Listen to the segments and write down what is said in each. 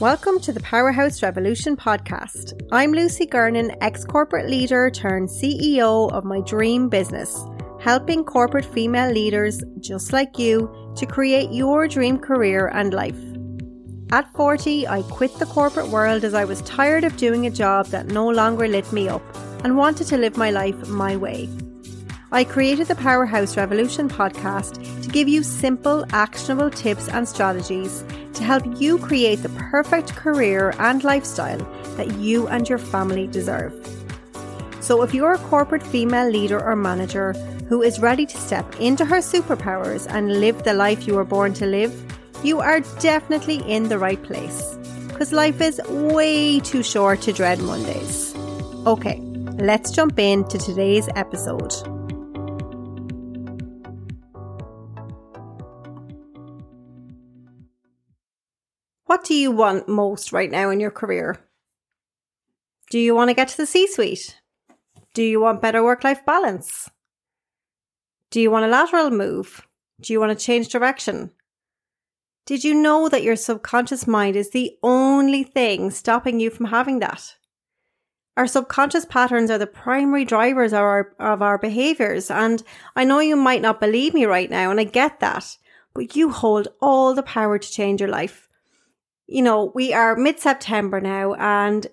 Welcome to the Powerhouse Revolution podcast. I'm Lucy Gernon, ex corporate leader turned CEO of my dream business, helping corporate female leaders just like you to create your dream career and life. At 40, I quit the corporate world as I was tired of doing a job that no longer lit me up and wanted to live my life my way. I created the Powerhouse Revolution podcast to give you simple, actionable tips and strategies to help you create the perfect career and lifestyle that you and your family deserve. So, if you're a corporate female leader or manager who is ready to step into her superpowers and live the life you were born to live, you are definitely in the right place. Because life is way too short to dread Mondays. Okay, let's jump into today's episode. What do you want most right now in your career? Do you want to get to the C suite? Do you want better work life balance? Do you want a lateral move? Do you want to change direction? Did you know that your subconscious mind is the only thing stopping you from having that? Our subconscious patterns are the primary drivers of our, of our behaviors. And I know you might not believe me right now, and I get that, but you hold all the power to change your life you know, we are mid September now and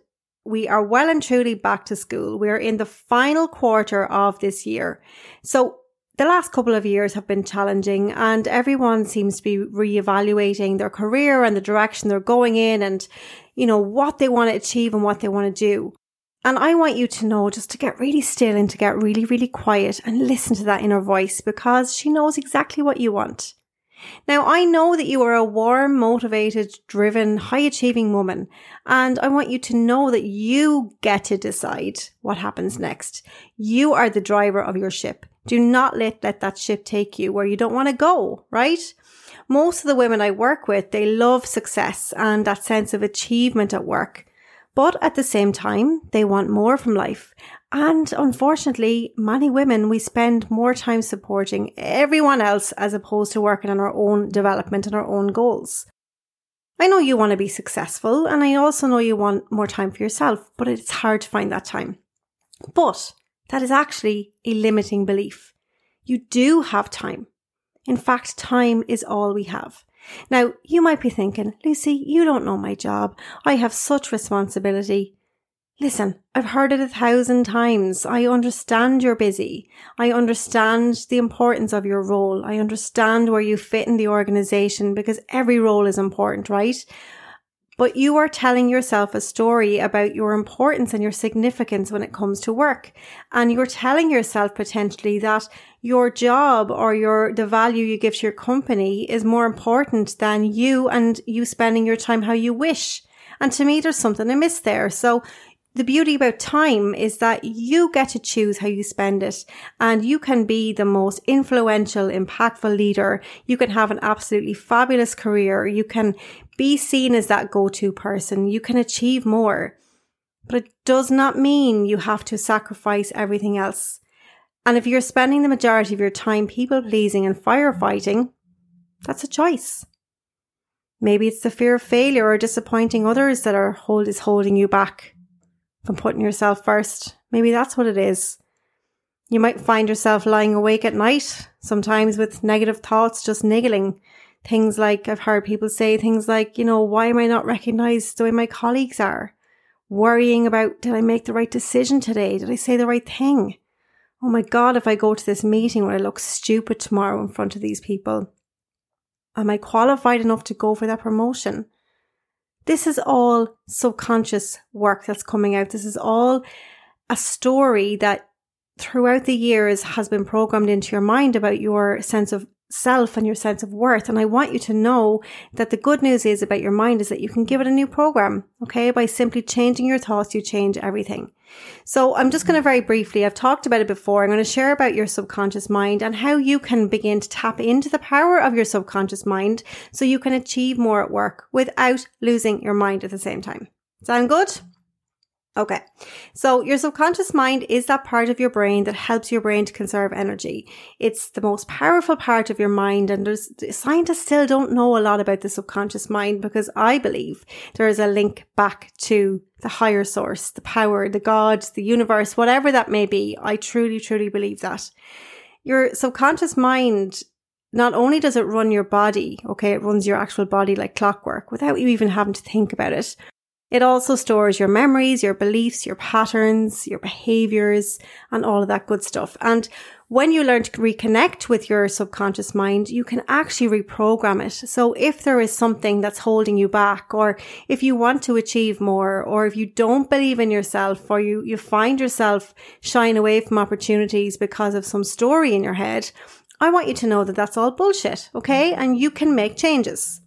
we are well and truly back to school. We're in the final quarter of this year. So the last couple of years have been challenging and everyone seems to be reevaluating their career and the direction they're going in and, you know, what they want to achieve and what they want to do. And I want you to know just to get really still and to get really, really quiet and listen to that inner voice because she knows exactly what you want. Now, I know that you are a warm, motivated, driven, high achieving woman, and I want you to know that you get to decide what happens next. You are the driver of your ship. Do not let, let that ship take you where you don't want to go, right? Most of the women I work with, they love success and that sense of achievement at work. But at the same time, they want more from life and unfortunately, many women, we spend more time supporting everyone else as opposed to working on our own development and our own goals. I know you want to be successful and I also know you want more time for yourself, but it's hard to find that time. But that is actually a limiting belief. You do have time. In fact, time is all we have. Now, you might be thinking, Lucy, you don't know my job. I have such responsibility. Listen, I've heard it a thousand times. I understand you're busy. I understand the importance of your role. I understand where you fit in the organization because every role is important, right? But you are telling yourself a story about your importance and your significance when it comes to work. And you're telling yourself potentially that your job or your, the value you give to your company is more important than you and you spending your time how you wish. And to me, there's something amiss there. So the beauty about time is that you get to choose how you spend it and you can be the most influential, impactful leader. You can have an absolutely fabulous career. You can be seen as that go-to person. You can achieve more. But it does not mean you have to sacrifice everything else. And if you're spending the majority of your time people pleasing and firefighting, that's a choice. Maybe it's the fear of failure or disappointing others that are hold is holding you back from putting yourself first. Maybe that's what it is. You might find yourself lying awake at night, sometimes with negative thoughts just niggling. Things like, I've heard people say things like, you know, why am I not recognized the way my colleagues are? Worrying about, did I make the right decision today? Did I say the right thing? Oh my God, if I go to this meeting, will I look stupid tomorrow in front of these people? Am I qualified enough to go for that promotion? This is all subconscious work that's coming out. This is all a story that throughout the years has been programmed into your mind about your sense of self and your sense of worth. And I want you to know that the good news is about your mind is that you can give it a new program. Okay. By simply changing your thoughts, you change everything. So I'm just going to very briefly, I've talked about it before. I'm going to share about your subconscious mind and how you can begin to tap into the power of your subconscious mind so you can achieve more at work without losing your mind at the same time. Sound good? Okay. So your subconscious mind is that part of your brain that helps your brain to conserve energy. It's the most powerful part of your mind. And there's scientists still don't know a lot about the subconscious mind because I believe there is a link back to the higher source, the power, the God, the universe, whatever that may be. I truly, truly believe that. Your subconscious mind not only does it run your body, okay, it runs your actual body like clockwork without you even having to think about it. It also stores your memories, your beliefs, your patterns, your behaviors, and all of that good stuff. And when you learn to reconnect with your subconscious mind, you can actually reprogram it. So if there is something that's holding you back, or if you want to achieve more, or if you don't believe in yourself, or you, you find yourself shying away from opportunities because of some story in your head, I want you to know that that's all bullshit. Okay. And you can make changes.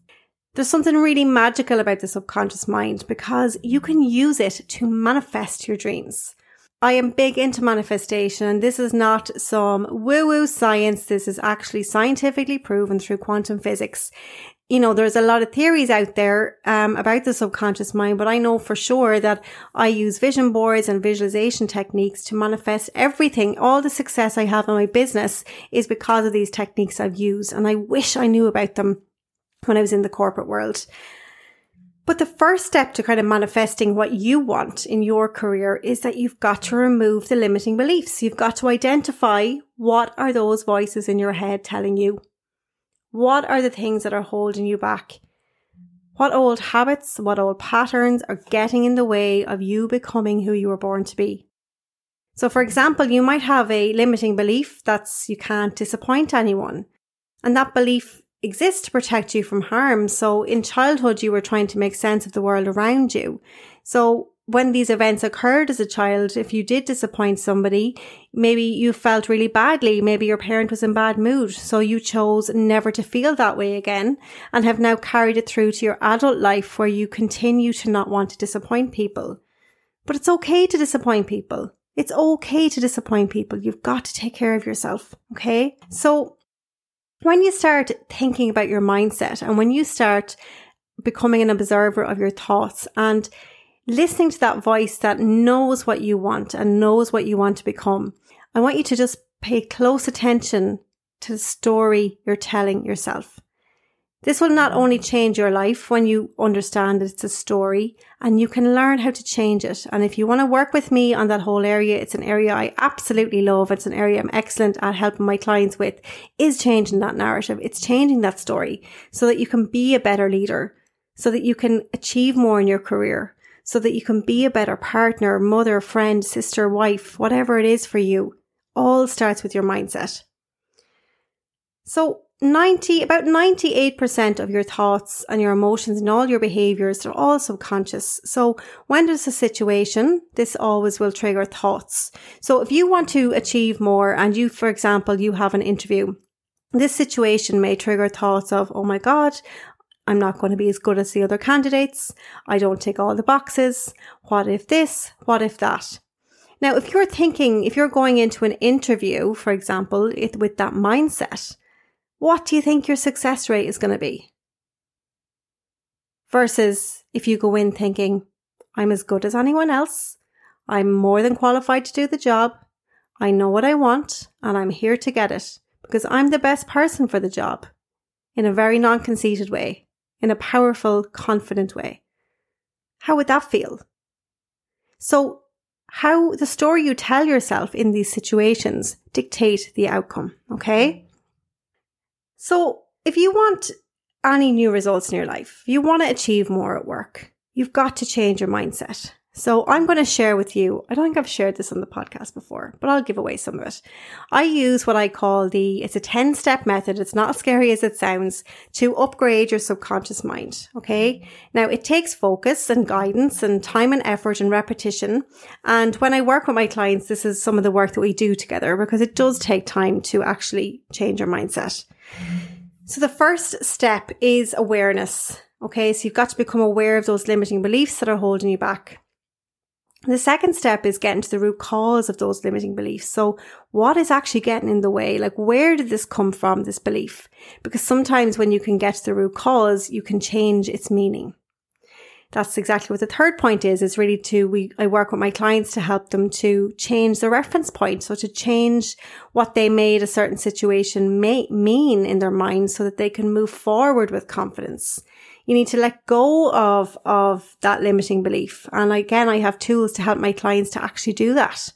There's something really magical about the subconscious mind because you can use it to manifest your dreams. I am big into manifestation and this is not some woo woo science. This is actually scientifically proven through quantum physics. You know, there's a lot of theories out there um, about the subconscious mind, but I know for sure that I use vision boards and visualization techniques to manifest everything. All the success I have in my business is because of these techniques I've used and I wish I knew about them when I was in the corporate world. But the first step to kind of manifesting what you want in your career is that you've got to remove the limiting beliefs. You've got to identify what are those voices in your head telling you? What are the things that are holding you back? What old habits, what old patterns are getting in the way of you becoming who you were born to be? So, for example, you might have a limiting belief that's you can't disappoint anyone. And that belief exist to protect you from harm. So in childhood, you were trying to make sense of the world around you. So when these events occurred as a child, if you did disappoint somebody, maybe you felt really badly. Maybe your parent was in bad mood. So you chose never to feel that way again and have now carried it through to your adult life where you continue to not want to disappoint people. But it's okay to disappoint people. It's okay to disappoint people. You've got to take care of yourself. Okay. So when you start thinking about your mindset and when you start becoming an observer of your thoughts and listening to that voice that knows what you want and knows what you want to become, I want you to just pay close attention to the story you're telling yourself. This will not only change your life when you understand that it's a story and you can learn how to change it. And if you want to work with me on that whole area, it's an area I absolutely love. It's an area I'm excellent at helping my clients with is changing that narrative. It's changing that story so that you can be a better leader, so that you can achieve more in your career, so that you can be a better partner, mother, friend, sister, wife, whatever it is for you. All starts with your mindset. So 90, about 98% of your thoughts and your emotions and all your behaviors are all subconscious. So when there's a situation, this always will trigger thoughts. So if you want to achieve more and you, for example, you have an interview, this situation may trigger thoughts of, Oh my God, I'm not going to be as good as the other candidates. I don't tick all the boxes. What if this? What if that? Now, if you're thinking, if you're going into an interview, for example, with that mindset, what do you think your success rate is going to be? Versus if you go in thinking, I'm as good as anyone else, I'm more than qualified to do the job, I know what I want, and I'm here to get it because I'm the best person for the job in a very non conceited way, in a powerful, confident way. How would that feel? So, how the story you tell yourself in these situations dictate the outcome, okay? So if you want any new results in your life, you want to achieve more at work, you've got to change your mindset. So I'm going to share with you, I don't think I've shared this on the podcast before, but I'll give away some of it. I use what I call the, it's a 10 step method. It's not as scary as it sounds to upgrade your subconscious mind. Okay. Now it takes focus and guidance and time and effort and repetition. And when I work with my clients, this is some of the work that we do together because it does take time to actually change your mindset. So the first step is awareness. Okay. So you've got to become aware of those limiting beliefs that are holding you back. The second step is getting to the root cause of those limiting beliefs. So what is actually getting in the way? Like, where did this come from, this belief? Because sometimes when you can get to the root cause, you can change its meaning. That's exactly what the third point is, is really to, we, I work with my clients to help them to change the reference point. So to change what they made a certain situation may mean in their mind so that they can move forward with confidence. You need to let go of, of that limiting belief. And again, I have tools to help my clients to actually do that.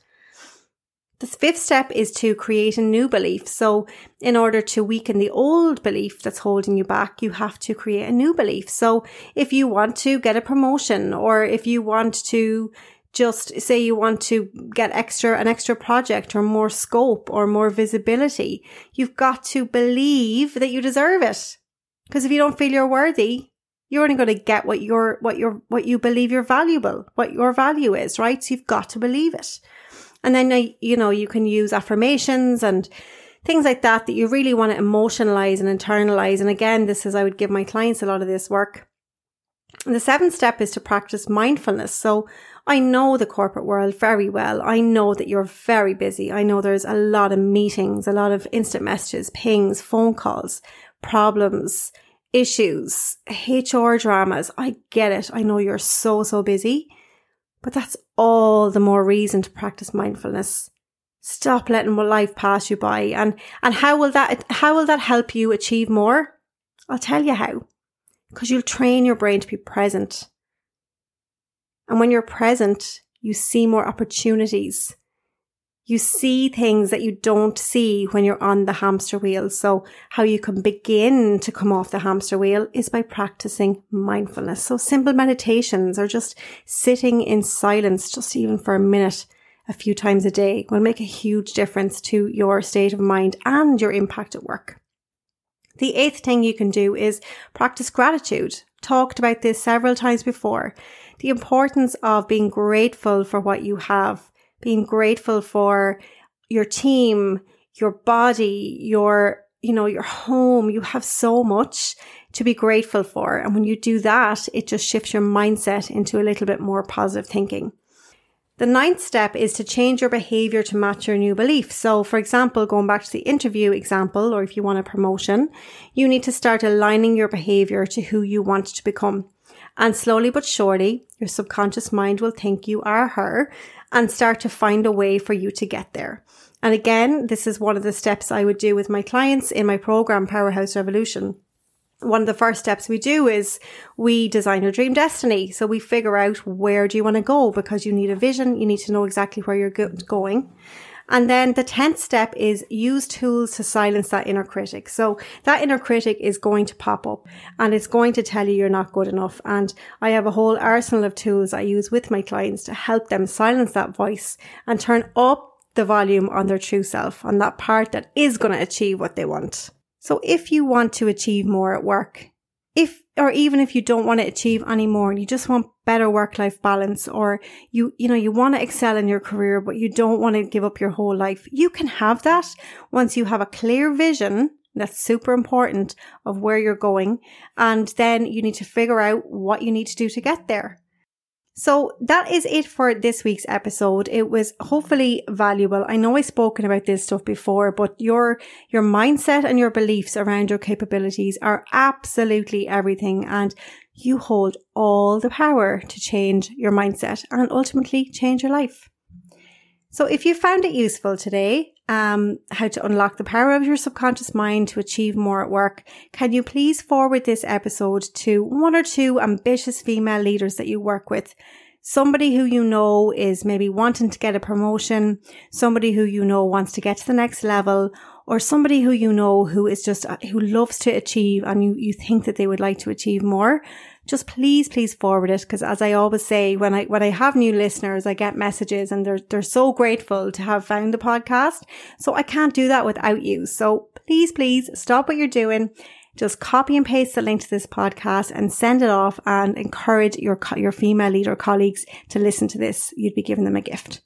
The fifth step is to create a new belief. So in order to weaken the old belief that's holding you back, you have to create a new belief. So if you want to get a promotion or if you want to just say you want to get extra, an extra project or more scope or more visibility, you've got to believe that you deserve it. Because if you don't feel you're worthy, you're only going to get what you're, what you're, what you believe you're valuable, what your value is, right? So you've got to believe it. And then, you know, you can use affirmations and things like that that you really want to emotionalize and internalize. And again, this is, I would give my clients a lot of this work. And the seventh step is to practice mindfulness. So I know the corporate world very well. I know that you're very busy. I know there's a lot of meetings, a lot of instant messages, pings, phone calls, problems, issues, HR dramas. I get it. I know you're so, so busy. But that's all the more reason to practice mindfulness. Stop letting life pass you by. And, and how will that, how will that help you achieve more? I'll tell you how. Because you'll train your brain to be present. And when you're present, you see more opportunities you see things that you don't see when you're on the hamster wheel. So how you can begin to come off the hamster wheel is by practicing mindfulness. So simple meditations or just sitting in silence, just even for a minute, a few times a day will make a huge difference to your state of mind and your impact at work. The eighth thing you can do is practice gratitude. Talked about this several times before. The importance of being grateful for what you have being grateful for your team, your body, your, you know, your home. You have so much to be grateful for. And when you do that, it just shifts your mindset into a little bit more positive thinking. The ninth step is to change your behavior to match your new belief. So, for example, going back to the interview example, or if you want a promotion, you need to start aligning your behavior to who you want to become. And slowly but surely, your subconscious mind will think you are her and start to find a way for you to get there. And again, this is one of the steps I would do with my clients in my program, Powerhouse Revolution. One of the first steps we do is we design your dream destiny. So we figure out where do you want to go because you need a vision. You need to know exactly where you're going. And then the 10th step is use tools to silence that inner critic. So that inner critic is going to pop up and it's going to tell you you're not good enough. And I have a whole arsenal of tools I use with my clients to help them silence that voice and turn up the volume on their true self, on that part that is going to achieve what they want. So if you want to achieve more at work, if or even if you don't want to achieve any more and you just want better work life balance or you you know you want to excel in your career but you don't want to give up your whole life you can have that once you have a clear vision that's super important of where you're going and then you need to figure out what you need to do to get there so that is it for this week's episode. It was hopefully valuable. I know I've spoken about this stuff before, but your, your mindset and your beliefs around your capabilities are absolutely everything. And you hold all the power to change your mindset and ultimately change your life. So if you found it useful today, um, how to unlock the power of your subconscious mind to achieve more at work, can you please forward this episode to one or two ambitious female leaders that you work with? Somebody who you know is maybe wanting to get a promotion, somebody who you know wants to get to the next level, or somebody who you know who is just, uh, who loves to achieve and you, you think that they would like to achieve more just please, please forward it. Cause as I always say, when I, when I have new listeners, I get messages and they're, they're so grateful to have found the podcast. So I can't do that without you. So please, please stop what you're doing. Just copy and paste the link to this podcast and send it off and encourage your, your female leader colleagues to listen to this. You'd be giving them a gift.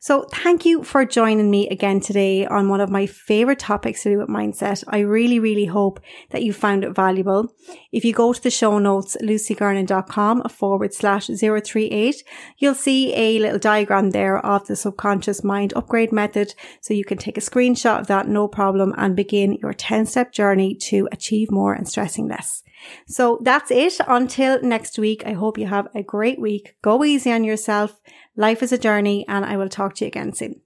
So thank you for joining me again today on one of my favorite topics to do with mindset. I really, really hope that you found it valuable. If you go to the show notes, lucygernon.com forward slash 038, you'll see a little diagram there of the subconscious mind upgrade method. So you can take a screenshot of that, no problem, and begin your 10 step journey to achieve more and stressing less. So that's it. Until next week, I hope you have a great week. Go easy on yourself. Life is a journey, and I will talk to you again soon.